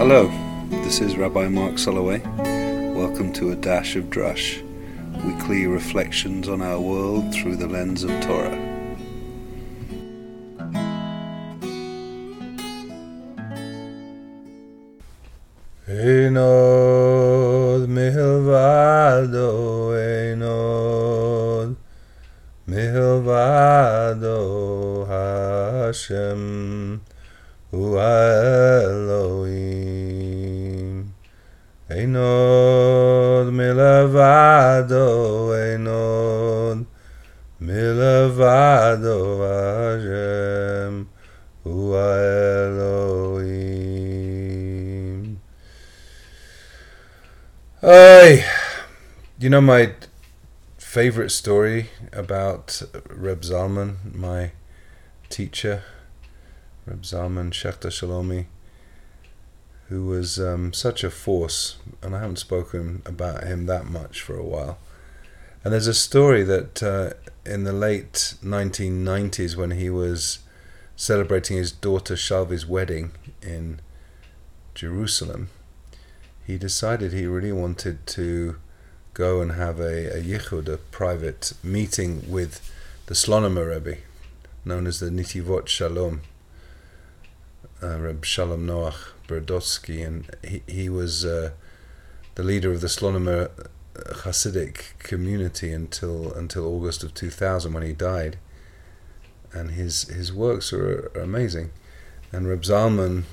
Hello, this is Rabbi Mark Soloway. Welcome to A Dash of Drush, weekly reflections on our world through the lens of Torah. Hashem hu Elohim. Einod milvado, Einod milvado Hashem hu Elohim. Hey, you know my favorite story about Reb Zalman, my teacher, Reb Zalman Schachter-Shalomi, who was um, such a force, and I haven't spoken about him that much for a while. And there's a story that uh, in the late 1990s, when he was celebrating his daughter Shalvi's wedding in Jerusalem, he decided he really wanted to go and have a, a yichud, a private meeting with the Slonimer Rebbe, known as the Netivot Shalom, uh, Reb Shalom Noach Berezovsky, and he, he was uh, the leader of the Slonimer Hasidic community until until August of 2000 when he died. And his his works are, are amazing. And Reb Zalman,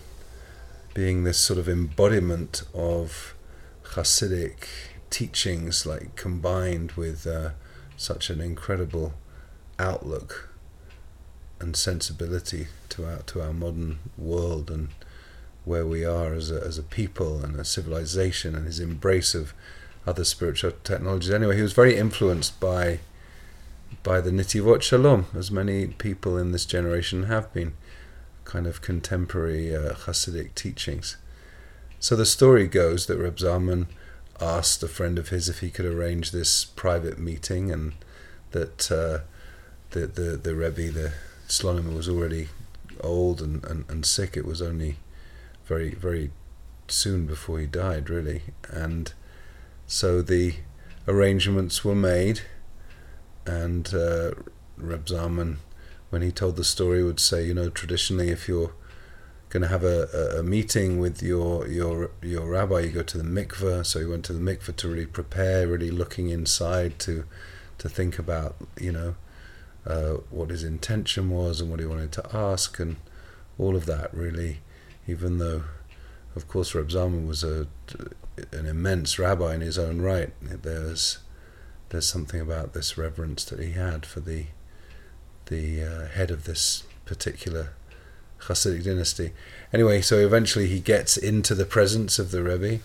being this sort of embodiment of Hasidic teachings, like combined with uh, such an incredible outlook and sensibility to our to our modern world and where we are as a, as a people and a civilization, and his embrace of other spiritual technologies. Anyway, he was very influenced by by the Netivot Shalom, as many people in this generation have been, kind of contemporary uh, Hasidic teachings. So the story goes that Reb Zalman asked a friend of his if he could arrange this private meeting, and that uh, the the the Rebbe, the Slonim, was already old and, and, and sick. It was only very very soon before he died, really, and so the arrangements were made, and uh, Reb Zalman, when he told the story, would say, you know, traditionally, if you're going to have a, a, a meeting with your your your rabbi, you go to the mikveh. So he went to the mikveh to really prepare, really looking inside to to think about, you know, uh, what his intention was and what he wanted to ask, and all of that really, even though. Of course, Reb Zalman was a, an immense rabbi in his own right. There's there's something about this reverence that he had for the the uh, head of this particular Hasidic dynasty. Anyway, so eventually he gets into the presence of the Rebbe,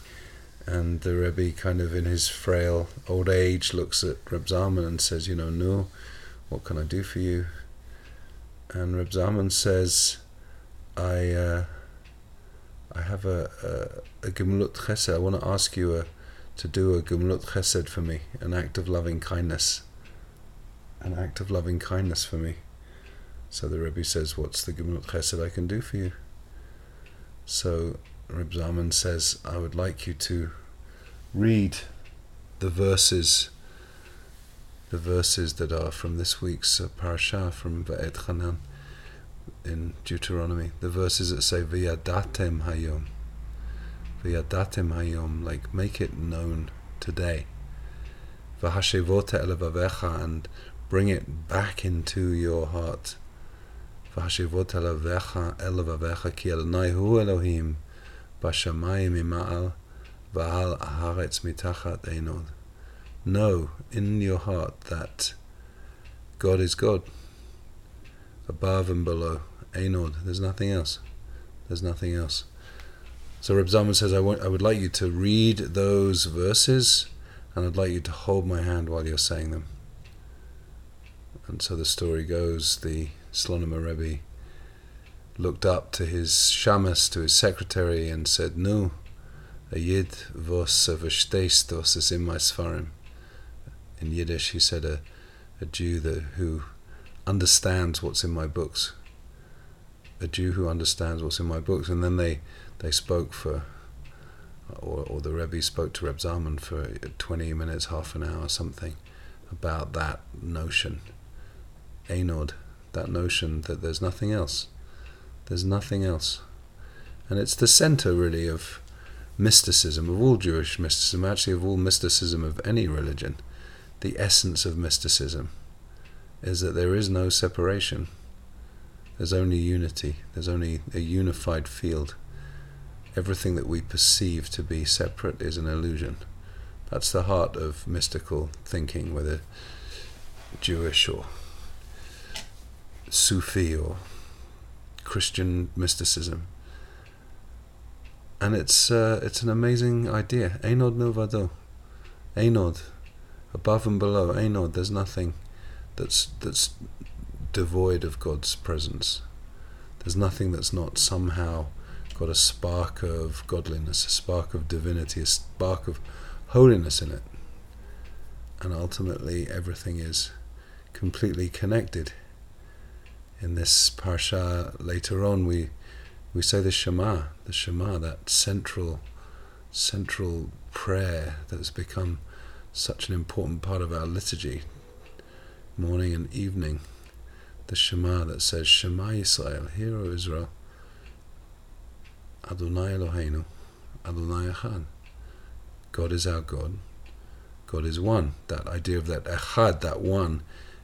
and the Rebbe, kind of in his frail old age, looks at Reb Zalman and says, "You know, no, what can I do for you?" And Reb Zalman says, "I." Uh, I have a, a, a Chesed. I want to ask you a, to do a Gemilut Chesed for me, an act of loving kindness. An act of loving kindness for me. So the Rebbe says, What's the Gemilut Chesed I can do for you? So Reb Zalman says, I would like you to read the verses the verses that are from this week's uh, parasha from Va'etchanan in Deuteronomy, the verses that say "V'yadatem hayom," "V'yadatem hayom," like make it known today. "V'hashevot elavavecha," and bring it back into your heart. "V'hashevot elavavecha ki Elonai hu Elohim b'shamayim ima'al v'al haaretz mitachat einod." Know in your heart that God is God above and below. Einod. There's nothing else. There's nothing else. So Reb Zalman says, I, want, I would like you to read those verses and I'd like you to hold my hand while you're saying them. And so the story goes the Slonim Rebbe looked up to his shamus, to his secretary, and said, No, a yid vos verstehst is in my sfarim. In Yiddish, he said, a, a Jew that, who understands what's in my books. A Jew who understands what's in my books. And then they, they spoke for, or, or the Rebbe spoke to Reb Zalman for 20 minutes, half an hour, something, about that notion, Einod, that notion that there's nothing else. There's nothing else. And it's the center, really, of mysticism, of all Jewish mysticism, actually, of all mysticism of any religion. The essence of mysticism is that there is no separation. There's only unity. There's only a unified field. Everything that we perceive to be separate is an illusion. That's the heart of mystical thinking, whether Jewish or Sufi or Christian mysticism. And it's uh, it's an amazing idea. Einod milvado. Einod. Above and below. Einod. There's nothing that's that's devoid of God's presence. There's nothing that's not somehow got a spark of godliness, a spark of divinity, a spark of holiness in it. And ultimately, everything is completely connected. In this parsha later on, we we say the Shema, the Shema, that central central prayer that's become such an important part of our liturgy, morning and evening the Shema that says, Shema Yisrael, hear, O Israel, Adonai Eloheinu, Adonai Echad. God is our God. God is one. That idea of that Echad, that one,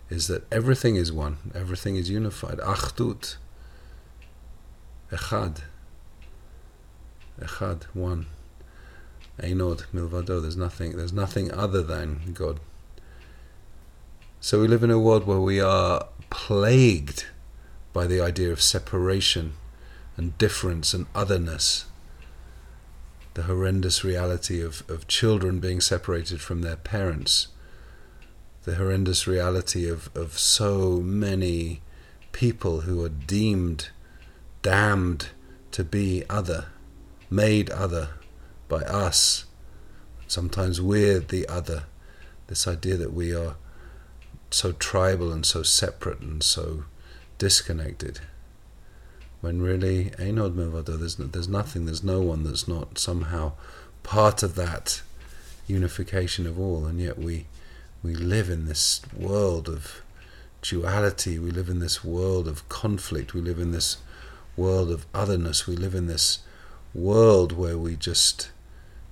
is that everything is one. Everything is unified. Achdut. Echad. Echad, one. Einod, milvado. There's nothing. There's nothing other than God. So we live in a world where we are plagued by the idea of separation and difference and otherness. The horrendous reality of, of children being separated from their parents. The horrendous reality of, of so many people who are deemed, damned to be other, made other by us. Sometimes we're the other. This idea that we are so tribal and so separate and so disconnected. When really, Einod Milvado, there's, there's nothing, there's no one that's not somehow part of that unification of all, and yet we, we live in this world of duality, we live in this world of conflict, we live in this world of otherness, we live in this world where we just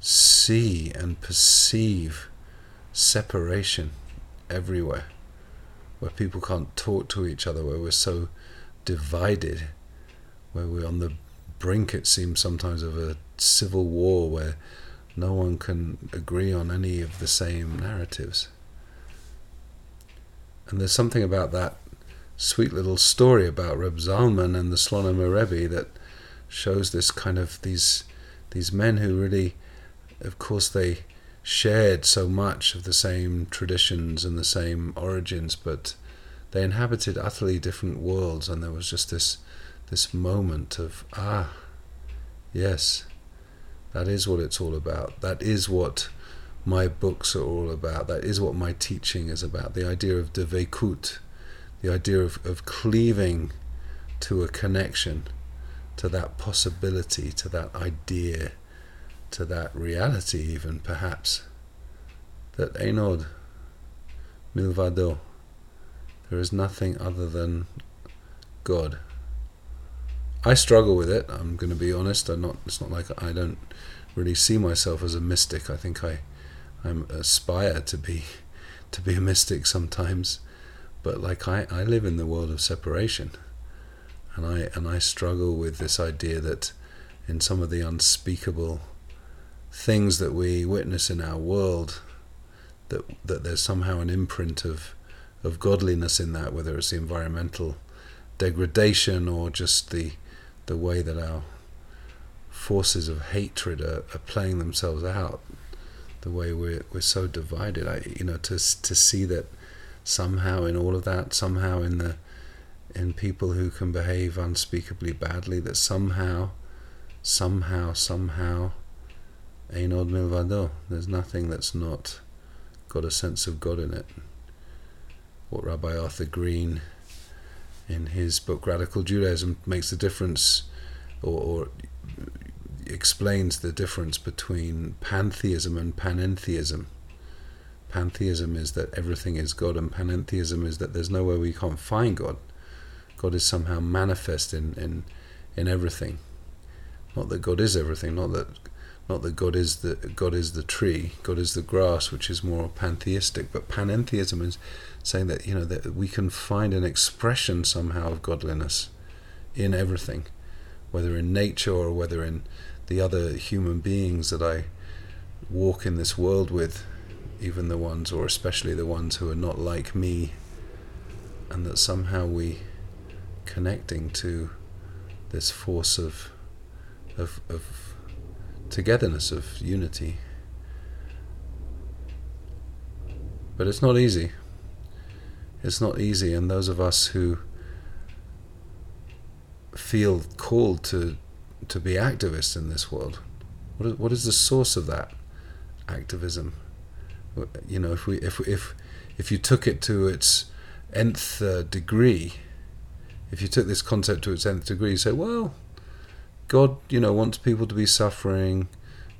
see and perceive separation everywhere where people can't talk to each other, where we're so divided, where we're on the brink, it seems sometimes, of a civil war where no one can agree on any of the same narratives. And there's something about that sweet little story about Reb Zalman and the Slonim Rebbe that shows this kind of these these men who really, of course, they shared so much of the same traditions and the same origins, but they inhabited utterly different worlds, and there was just this this moment of ah, yes, that is what it's all about. That is what my books are all about. That is what my teaching is about. The idea of devekut, the idea of, of cleaving to a connection, to that possibility, to that idea to that reality, even perhaps, that Einod Milvado, there is nothing other than God. I struggle with it. I'm going to be honest. I'm not. It's not like I don't really see myself as a mystic. I think I, I aspire to be, to be a mystic sometimes, but like I, I live in the world of separation, and I and I struggle with this idea that, in some of the unspeakable things that we witness in our world, that that there's somehow an imprint of of godliness in that, whether it's the environmental degradation or just the the way that our forces of hatred are, are playing themselves out, the way we're we're so divided. I you know to to see that somehow in all of that, somehow in the in people who can behave unspeakably badly, that somehow, somehow, somehow Einod milvado. There's nothing that's not got a sense of God in it. What Rabbi Arthur Green, in his book Radical Judaism, makes the difference, or, or explains the difference between pantheism and panentheism. Pantheism is that everything is God, and panentheism is that there's nowhere we can't find God. God is somehow manifest in, in, in everything. Not that God is everything, not that not that God is the God is the tree, God is the grass, which is more pantheistic, but panentheism is saying that you know that we can find an expression somehow of godliness in everything, whether in nature or whether in the other human beings that I walk in this world with, even the ones or especially the ones who are not like me, and that somehow we connecting to this force of of, of togetherness, of unity. But it's not easy. It's not easy, and those of us who feel called to to be activists in this world, what is, what is the source of that activism? You know, if we if if if you took it to its nth uh, degree, if you took this concept to its nth degree, you say, well, God, you know, wants people to be suffering.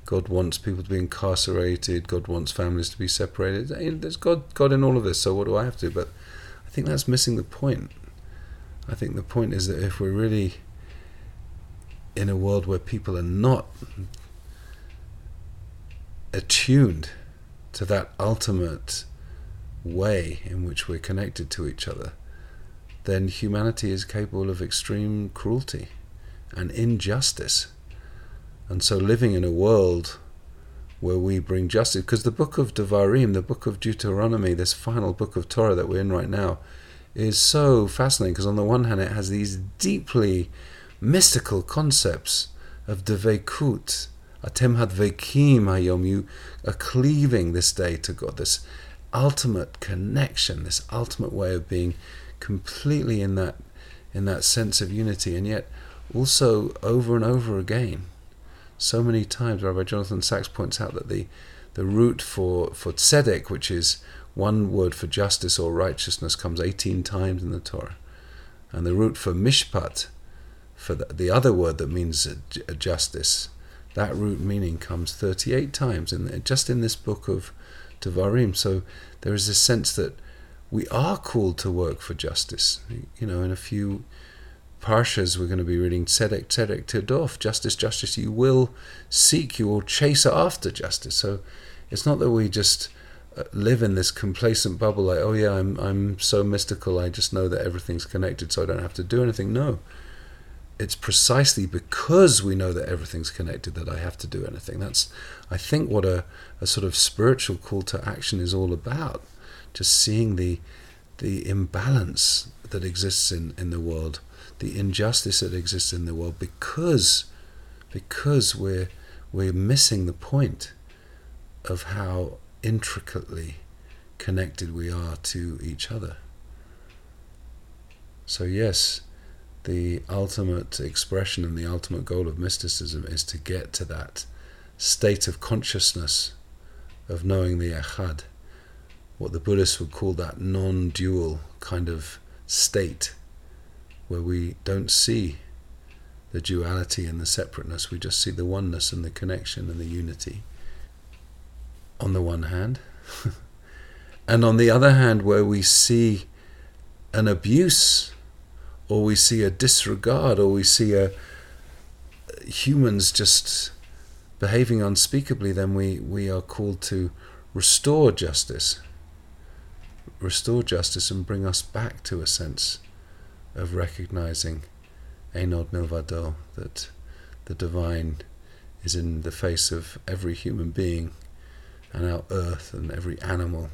God wants people to be incarcerated. God wants families to be separated. There's God, God in all of this. So what do I have to do? But I think that's missing the point. I think the point is that if we're really in a world where people are not attuned to that ultimate way in which we're connected to each other, then humanity is capable of extreme cruelty and injustice. And so, living in a world where we bring justice, because the book of Devarim, the book of Deuteronomy, this final book of Torah that we're in right now, is so fascinating because, on the one hand, it has these deeply mystical concepts of devekut, atem hadvekim hayom, you are cleaving this day to God, this ultimate connection, this ultimate way of being completely in that in that sense of unity, and yet also over and over again. So many times, Rabbi Jonathan Sacks points out that the, the root for, for tzedek, which is one word for justice or righteousness, comes 18 times in the Torah. And the root for mishpat, for the, the other word that means justice, that root meaning comes 38 times in just in this book of Devarim. So there is a sense that we are called to work for justice. You know, in a few Parshas, we're going to be reading Tzedek, Tzedek, Tirdof, justice, justice. You will seek, you will chase after justice. So it's not that we just uh, live in this complacent bubble like, oh yeah, I'm, I'm so mystical, I just know that everything's connected so I don't have to do anything. No. It's precisely because we know that everything's connected that I have to do anything. That's, I think, what a, a sort of spiritual call to action is all about. Just seeing the, the imbalance that exists in, in the world the injustice that exists in the world because because we're we're missing the point of how intricately connected we are to each other. So yes, the ultimate expression and the ultimate goal of mysticism is to get to that state of consciousness of knowing the Echad, what the Buddhists would call that non-dual kind of state where we don't see the duality and the separateness, we just see the oneness and the connection and the unity on the one hand. and on the other hand, where we see an abuse or we see a disregard or we see a humans just behaving unspeakably, then we, we are called to restore justice. Restore justice and bring us back to a sense of recognizing Einod Milvado, that the divine is in the face of every human being and our earth and every animal.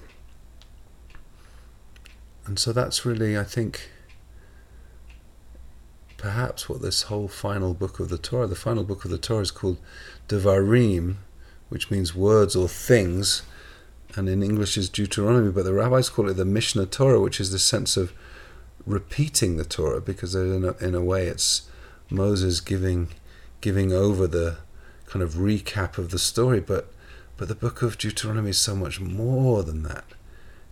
And so that's really, I think, perhaps what this whole final book of the Torah, the final book of the Torah is called Devarim, which means words or things, and in English is Deuteronomy, but the rabbis call it the Mishneh Torah, which is the sense of repeating the Torah because in a, in a way it's Moses giving giving over the kind of recap of the story but but the book of Deuteronomy is so much more than that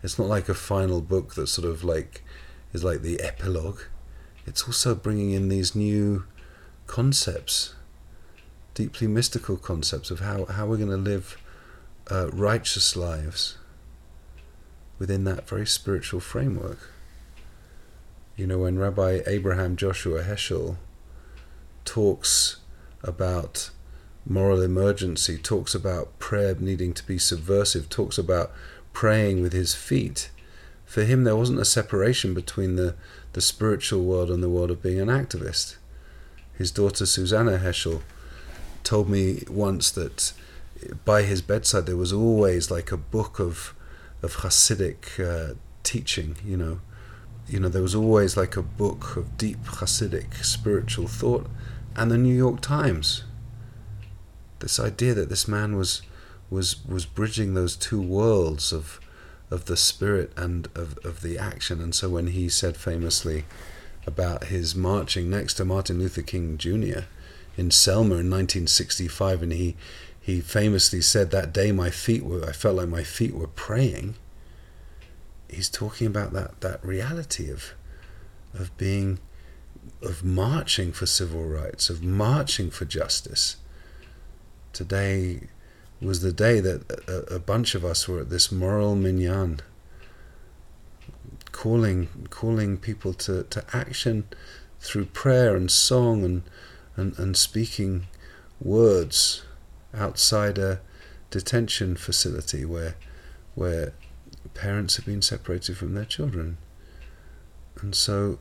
it's not like a final book that sort of like is like the epilogue it's also bringing in these new concepts deeply mystical concepts of how, how we're going to live uh, righteous lives within that very spiritual framework. You know, when Rabbi Abraham Joshua Heschel talks about moral emergency, talks about prayer needing to be subversive, talks about praying with his feet, for him there wasn't a separation between the, the spiritual world and the world of being an activist. His daughter Susannah Heschel told me once that by his bedside there was always like a book of of Hasidic uh, teaching, you know. You know, there was always like a book of deep Hasidic spiritual thought, and the New York Times. This idea that this man was was was bridging those two worlds of of the spirit and of, of the action. And so when he said famously about his marching next to Martin Luther King Jr. in Selma in 1965, and he he famously said that day my feet were I felt like my feet were praying. He's talking about that that reality of of being of marching for civil rights, of marching for justice. Today was the day that a, a bunch of us were at this moral minyan, calling calling people to, to action through prayer and song and, and, and speaking words outside a detention facility where where parents have been separated from their children. And so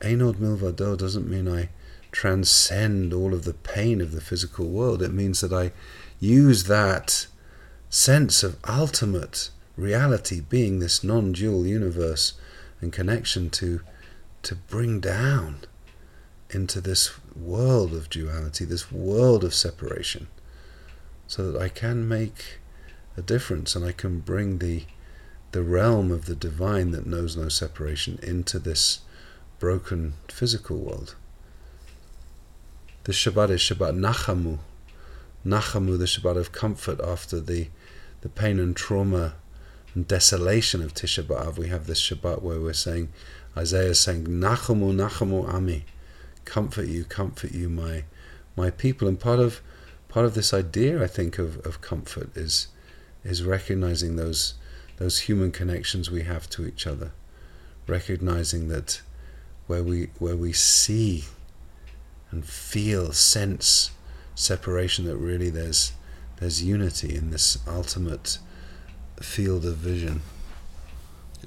Einod Milvado doesn't mean I transcend all of the pain of the physical world. It means that I use that sense of ultimate reality being this non-dual universe and connection to to bring down into this world of duality, this world of separation so that I can make a difference and I can bring the the realm of the divine that knows no separation into this broken physical world. This Shabbat is Shabbat Nachamu. Nachamu, the Shabbat of comfort after the, the pain and trauma and desolation of Tisha B'Av. We have this Shabbat where we're saying, Isaiah is saying, Nachamu, Nachamu Ami. Comfort you, comfort you, my my people. And part of part of this idea, I think, of, of comfort is is recognizing those those human connections we have to each other, recognizing that where we where we see and feel, sense separation, that really there's there's unity in this ultimate field of vision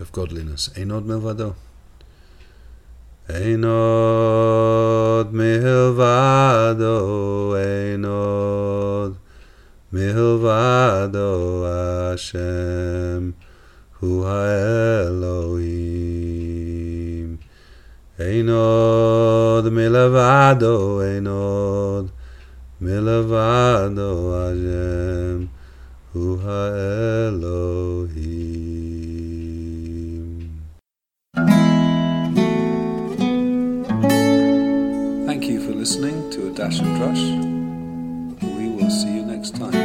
of godliness. Einod milvado. Einod milvado, Einod milvado Hashem hu Elohim. Einod milvado, Einod milvado Hashem hu Elohim. Thank you for listening to A Dash and Drush. We will see you next time.